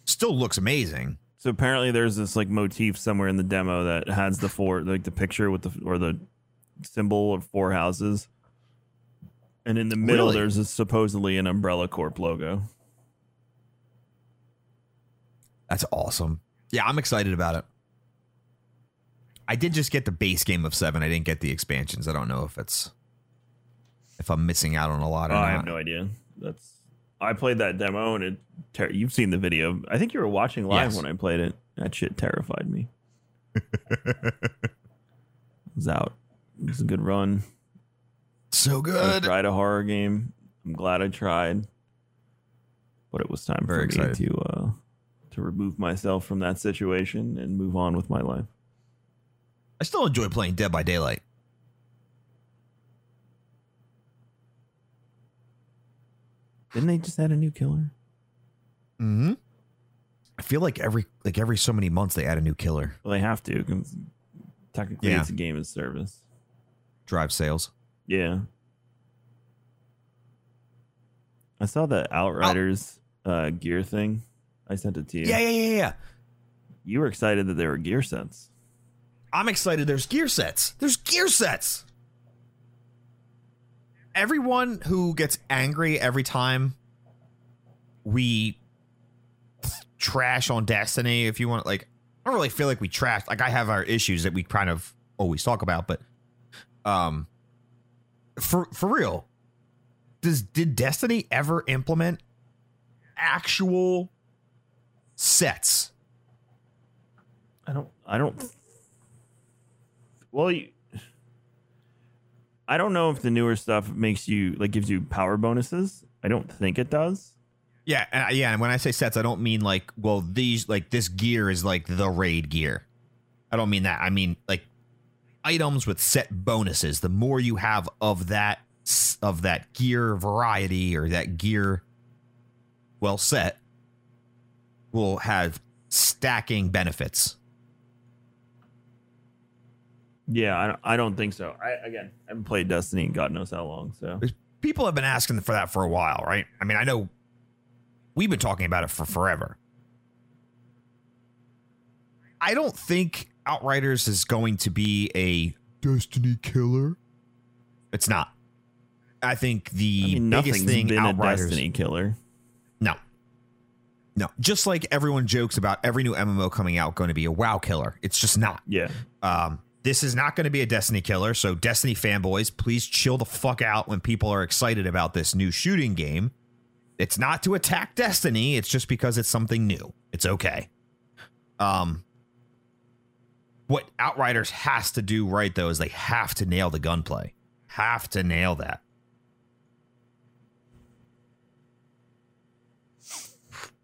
Still looks amazing. So apparently there's this like motif somewhere in the demo that has the four like the picture with the or the symbol of four houses. And in the middle Really? there's a, supposedly an Umbrella Corp logo. That's awesome. Yeah, I'm excited about it. I did just get the base game of seven. I didn't get the expansions. I don't know if it's if I'm missing out on a lot or Oh, I have no idea. That's I played that demo and it ter- you've seen the video. I think you were watching live Yes. when I played it. That shit terrified me. (laughs) it was out. It was a good run. so I good. tried a horror game. I'm glad I tried, but it was time Very for me excited. to uh, to remove myself from that situation and move on with my life. I still enjoy playing Dead by Daylight. Didn't they just add a new killer? Mm-hmm. I feel like every like every so many months they add a new killer. Well, they have to. 'cause technically, Yeah. it's a game as service. Drive sales. Yeah. I saw the Outriders uh, gear thing. I sent it to you. Yeah, yeah, yeah, yeah. You were excited that there were gear sets. I'm excited. There's gear sets. There's gear sets. Everyone who gets angry every time we trash on Destiny, if you want, like, I don't really feel like we trash. Like, I have our issues that we kind of always talk about, but, um, for for real, does did Destiny ever implement actual sets? I don't. I don't. Well, you, I don't know if the newer stuff makes you like gives you power bonuses. I don't think it does. Yeah, and uh, yeah, and when I say sets, I don't mean like, well, these like this gear is like the raid gear. I don't mean that. I mean like items with set bonuses. The more you have of that of that gear variety or that gear well set will have stacking benefits. Yeah, I don't, I don't think so. I again, I haven't played Destiny in God knows how long. So People have been asking for that for a while, right? I mean, I know we've been talking about it for forever. I don't think Outriders is going to be a Destiny killer. It's not. I think the I mean, biggest thing Outriders. Destiny killer. No. Just like everyone jokes about every new MMO coming out going to be a WoW killer. It's just not. Yeah, Um, this is not going to be a Destiny killer. So, Destiny fanboys, please chill the fuck out when people are excited about this new shooting game. It's not to attack Destiny. It's just because it's something new. It's okay. Um, what Outriders has to do right though is they have to nail the gunplay. Have to nail that.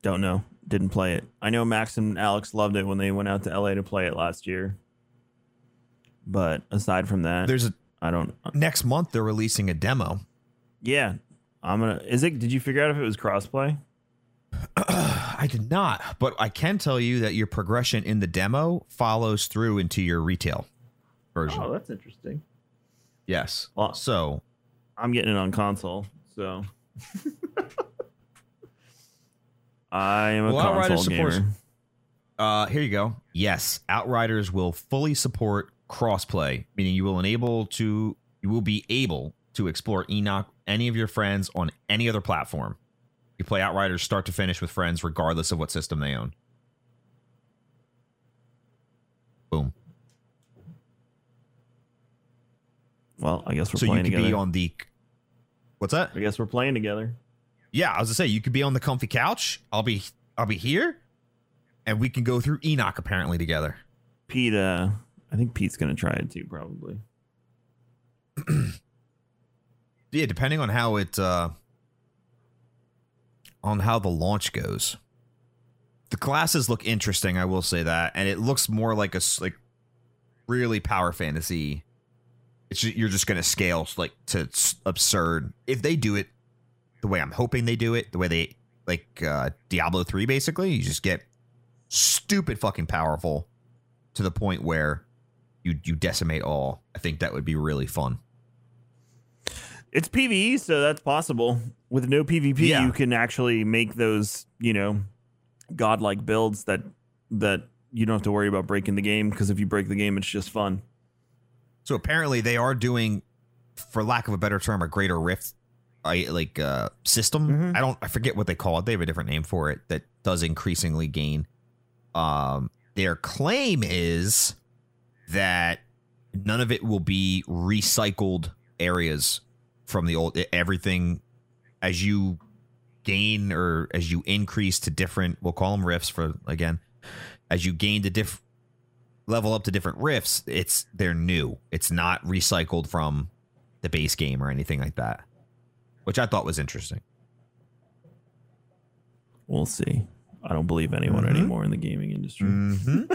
Don't know. Didn't play it. I know Max and Alex loved it when they went out to LA to play it last year. But aside from that, There's a I don't. next month they're releasing a demo. Yeah, I'm gonna. Is it? Did you figure out if it was crossplay? (clears throat) I did not, but I can tell you that your progression in the demo follows through into your retail version. Oh, that's interesting. yes. Well- so I'm getting it on console, so (laughs) I am a Well, console supports- gamer. uh, here you go. Yes, Outriders will fully support crossplay, meaning you will enable to you will be able to explore Enoch any of your friends on any other platform. You play Outriders start to finish with friends, regardless of what system they own. Boom. Well, I guess we're so you playing could together. be on the. What's that? I guess we're playing together. Yeah, I was gonna say you could be on the comfy couch. I'll be I'll be here, and we can go through Enoch apparently together. Pete, uh, I think Pete's gonna try it too, probably. (clears throat) Yeah, depending on how it uh on how the launch goes. The classes look interesting, I will say that, and it looks more like a like really power fantasy. It's ju- you're just gonna scale like to absurd if they do it the way I'm hoping they do it, the way they like uh Diablo three basically. You just get stupid fucking powerful to the point where you you decimate all. I think that would be really fun. It's PVE, so that's possible. With no PvP, Yeah. you can actually make those, you know, godlike builds that that you don't have to worry about breaking the game because if you break the game, it's just fun. So apparently they are doing, for lack of a better term, a greater rift, I like uh, system. Mhm. I don't, I forget what they call it. They have a different name for it that does increasingly gain. Um, their claim is that none of it will be recycled areas from the old. Everything as you gain or as you increase to different, we'll call them rifts for again, as you gain to diff level up to different rifts, it's they're new. It's not recycled from the base game or anything like that. Which I thought was interesting. We'll see. I don't believe anyone Mhm. anymore in the gaming industry. Mm-hmm.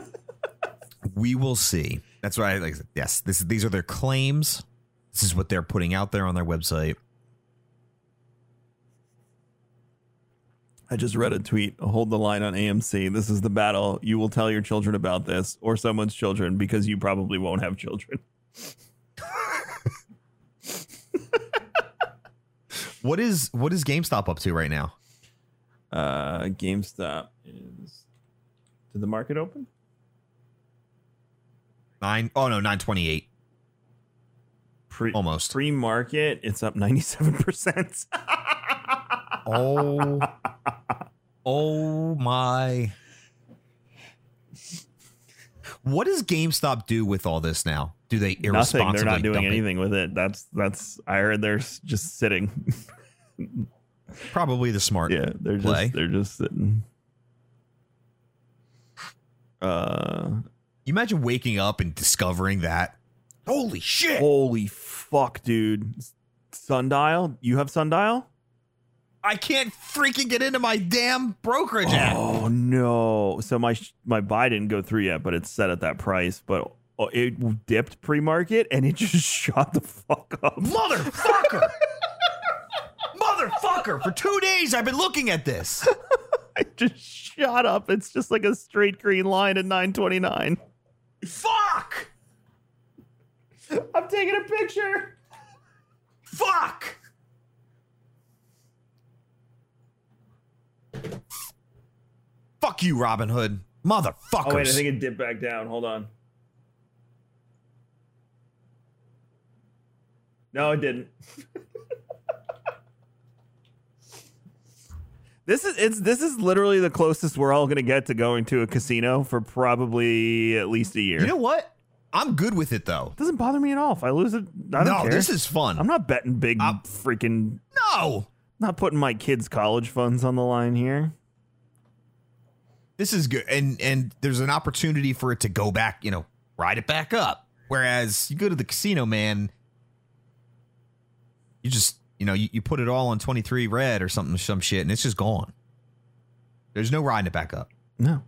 (laughs) we will see. That's why I like yes, this these are their claims. This is what they're putting out there on their website. I just read a tweet. Hold the line on AMC. This is the battle. You will tell your children about this or someone's children because you probably won't have children. (laughs) What is what is GameStop up to right now? Uh, GameStop is. Did the market open? Nine oh no, nine twenty eight. Pre Almost. pre market, it's up ninety seven percent. (laughs) Oh Oh my What does GameStop do with all this now? Do they Nothing. They're not doing dump it? anything with it. That's that's. I heard they're just sitting. (laughs) Probably the smart yeah, they're play. just they're just sitting. Uh, You imagine waking up and discovering that. Holy shit! holy fuck, dude! Sundial, you have Sundial? I can't freaking get into my damn brokerage app. Oh no! So my my buy didn't go through yet, but it's set at that price. But oh, it dipped pre-market and it (laughs) just shot the fuck up. Motherfucker! Motherfucker! For two days I've been looking at this. (laughs) I just shot up. It's just like a straight green line at 929. Fuck! I'm taking a picture. Fuck! Fuck you, Robinhood. Motherfuckers. Oh wait, I think it dipped back down. Hold on. No, it didn't. (laughs) this is it's this is literally the closest we're all gonna get to going to a casino for probably at least a year. you know what? I'm good with it though. it doesn't bother me at all. If I lose it, I don't No, care. this is fun. I'm not betting big I'm- freaking no. not putting my kids' college funds on the line here. This is good. And and there's an opportunity for it to go back, you know, ride it back up. Whereas you go to the casino, man, you just, you know, you, you put it all on 23 red or something, some shit, and it's just gone. There's no riding it back up. No.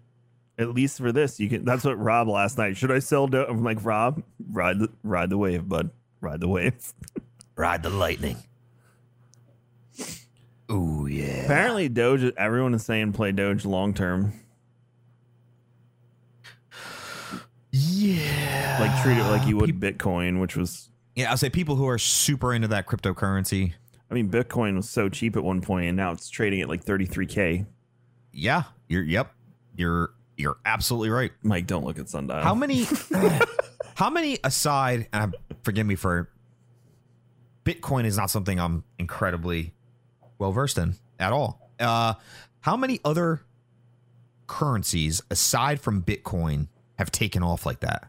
At least for this, you can. That's what Rob last night. Should I sell? Do- I'm like Rob, ride the ride the wave, bud. Ride the wave. (laughs) Ride the lightning. Ooh, yeah. Apparently, Doge. Everyone is saying play Doge long term. Yeah. Like treat it like you would Bitcoin, which was. Yeah, I'll say people who are super into that cryptocurrency. I mean, Bitcoin was so cheap at one point, and now it's trading at like 33k. Yeah, you're yep. You're you're absolutely right. Mike, don't look at sundial. How many (laughs) how many aside and forgive me for Bitcoin is not something I'm incredibly well versed in at all. Uh how many other currencies aside from Bitcoin have taken off like that?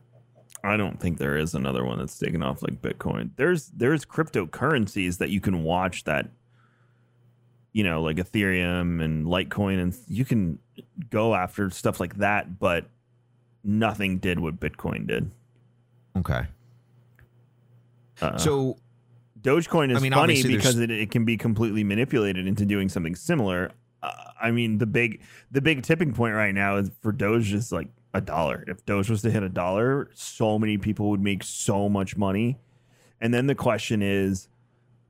I don't think there is another one that's taken off like Bitcoin. There's there's cryptocurrencies that you can watch that you know, like Ethereum and Litecoin and you can go after stuff like that, but nothing did what Bitcoin did. Okay. Uh, So Dogecoin is I mean, funny because it, it can be completely manipulated into doing something similar. Uh, I mean, the big the big tipping point right now is for Doge is like a dollar. If Doge was to hit a dollar, so many people would make so much money. And then the question is,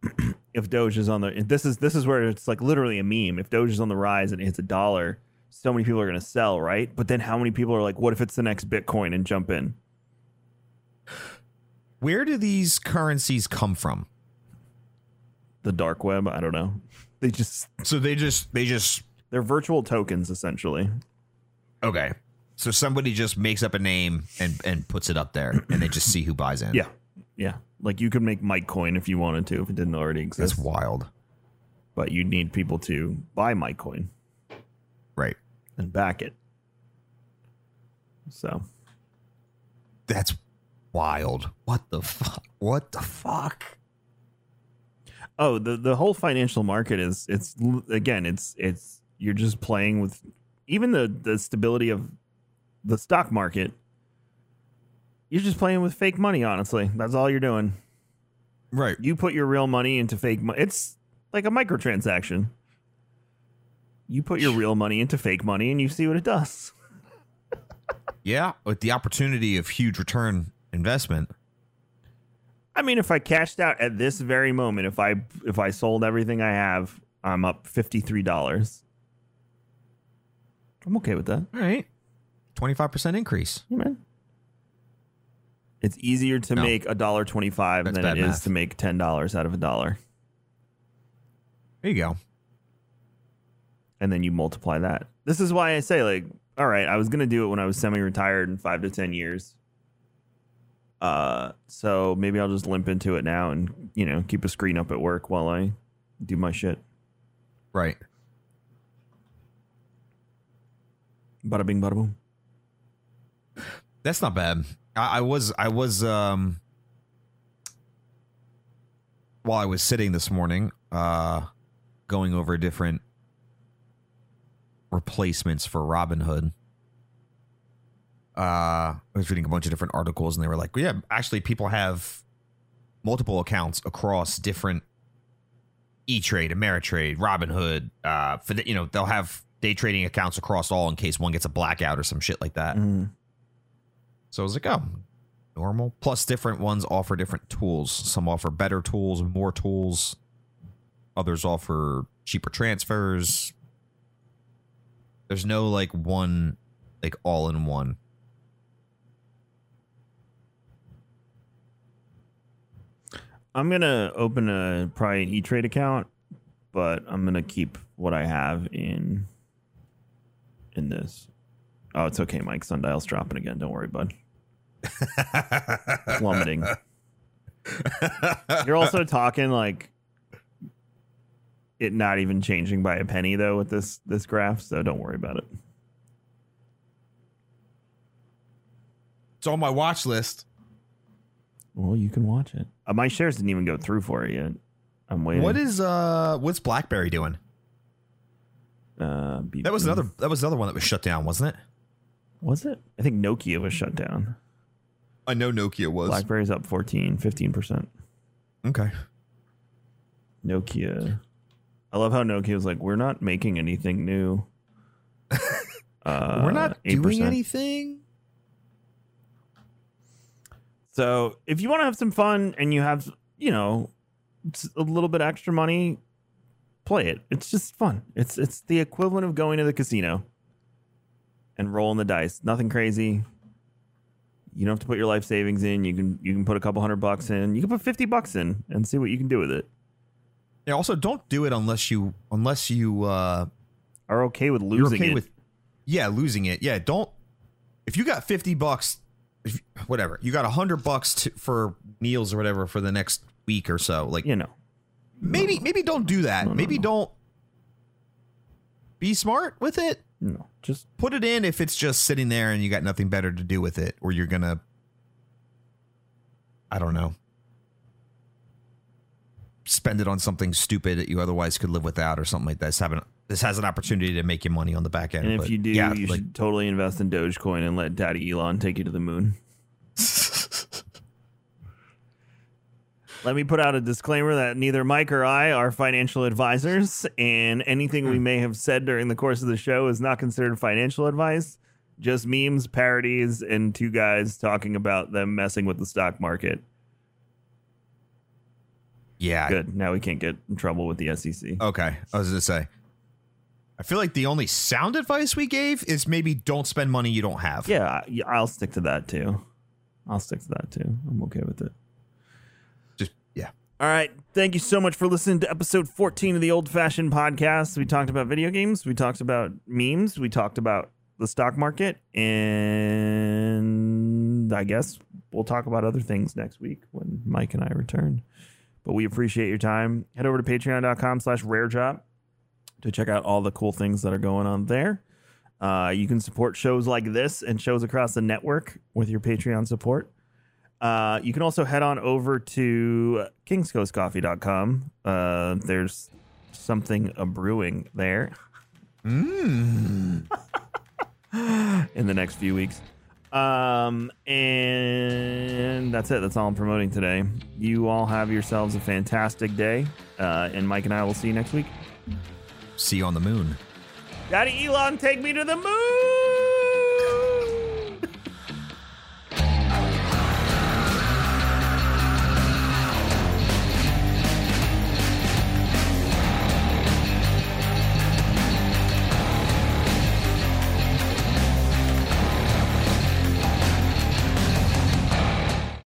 (clears throat) if Doge is on the this is this is where it's like literally a meme. If Doge is on the rise and it hits a dollar, so many people are going to sell, right? But then how many people are like, what if it's the next Bitcoin and jump in? where do these currencies come from? The dark web, I don't know. They just So they just they just they're virtual tokens essentially. okay. So somebody just makes up a name and and puts it up there and they just see who buys in. Yeah. Yeah. Like you could make Mike Coin if you wanted to, if it didn't already exist. That's wild. but you'd need people to buy Mike Coin Right. and back it. So That's wild. What the fuck? What the fuck? oh, the the whole financial market is it's again, it's it's you're just playing with even the the stability of the stock market. You're just playing with fake money, honestly. That's all you're doing. Right. You put your real money into fake money. It's like a microtransaction. You put your real money into fake money and you see what it does. Yeah, with the opportunity of huge return investment. I mean, if I cashed out at this very moment, if I if I sold everything I have, I'm up fifty three dollars. I'm okay with that. All right. 25% increase. Yeah, man. It's easier to No. make a dollar twenty five That's than bad it is math. to make ten dollars out of a dollar, There you go. and then you multiply that. This is why I say, like, all right, I was gonna do it when I was semi retired in five to ten years. Uh, so maybe I'll just limp into it now and you know keep a screen up at work while I do my shit. Right. Bada bing, bada boom. That's not bad. I, I was I was um while I was sitting this morning, uh going over different replacements for Robinhood. Uh I was reading a bunch of different articles and they were like, yeah, actually people have multiple accounts across different E Trade, Ameritrade, Robinhood, uh for the, you know, they'll have day trading accounts across all in case one gets a blackout or some shit like that. Mhm. So I was like, oh, normal. Plus, different ones offer different tools. Some offer better tools, more tools. Others offer cheaper transfers. There's no like one, like all in one. I'm gonna open a probably an E Trade account, but I'm gonna keep what I have in in this. Oh, it's okay, Mike. Sundial's dropping again. Don't worry, bud. (laughs) Plummeting. You're also talking like it not even changing by a penny though with this this graph, so don't worry about it. It's on my watch list. Well, you can watch it. Uh, my shares didn't even go through for it yet. I'm waiting. What is uh what's BlackBerry doing? uh, That was another that was another one that was shut down, wasn't it? Was it? I think Nokia was shut down. I know Nokia was. BlackBerry's up 14, 15%. okay. Nokia. I love how Nokia was like, we're not making anything new. (laughs) Uh, We're not 8%. doing anything. So if you want to have some fun and you have, you know, a little bit extra money, play it. It's just fun. It's it's the equivalent of going to the casino and rolling the dice. Nothing crazy. You don't have to put your life savings in. You can you can put a couple hundred bucks in. You can put fifty bucks in and see what you can do with it. Yeah, also don't do it unless you unless you uh Are okay with you're losing okay it. with yeah losing it yeah don't if you got 50 bucks if, whatever you got 100 bucks to, for meals or whatever for the next week or so like you know. maybe maybe don't do that No, no, maybe no. don't be smart with it No, just put it in if it's just sitting there and you got nothing better to do with it or you're gonna i don't know spend it on something stupid that you otherwise could live without or something like that. This, having, this has an opportunity to make you money on the back end. and if but you do, yeah, you like, should totally invest in Dogecoin and let Daddy Elon take you to the moon. Let me put out a disclaimer that neither Mike or I are financial advisors, and anything Hmm. we may have said during the course of the show is not considered financial advice. Just memes, parodies, and two guys talking about them messing with the stock market. yeah, Good. Now we can't get in trouble with the SEC. Okay, I was gonna say. I feel like the only sound advice we gave is maybe don't spend money you don't have. Yeah, I'll stick to that too. I'll stick to that too. I'm okay with it. All right. Thank you so much for listening to episode 14 of the Old Fashioned Podcast. We talked about video games, we talked about memes, we talked about the stock market, and I guess we'll talk about other things next week when Mike and I return. But we appreciate your time. Head over to patreon.com slash rare drop to check out all the cool things that are going on there. Uh, you can support shows like this and shows across the network with your Patreon support. Uh, you can also head on over to kingscoastcoffee.com. Uh, there's something a brewing there Mm. (laughs) in the next few weeks. Um, and that's it. That's all I'm promoting today. You all have yourselves a fantastic day. Uh, and Mike and I will see you next week. See you on the moon. Daddy Elon, take me to the moon.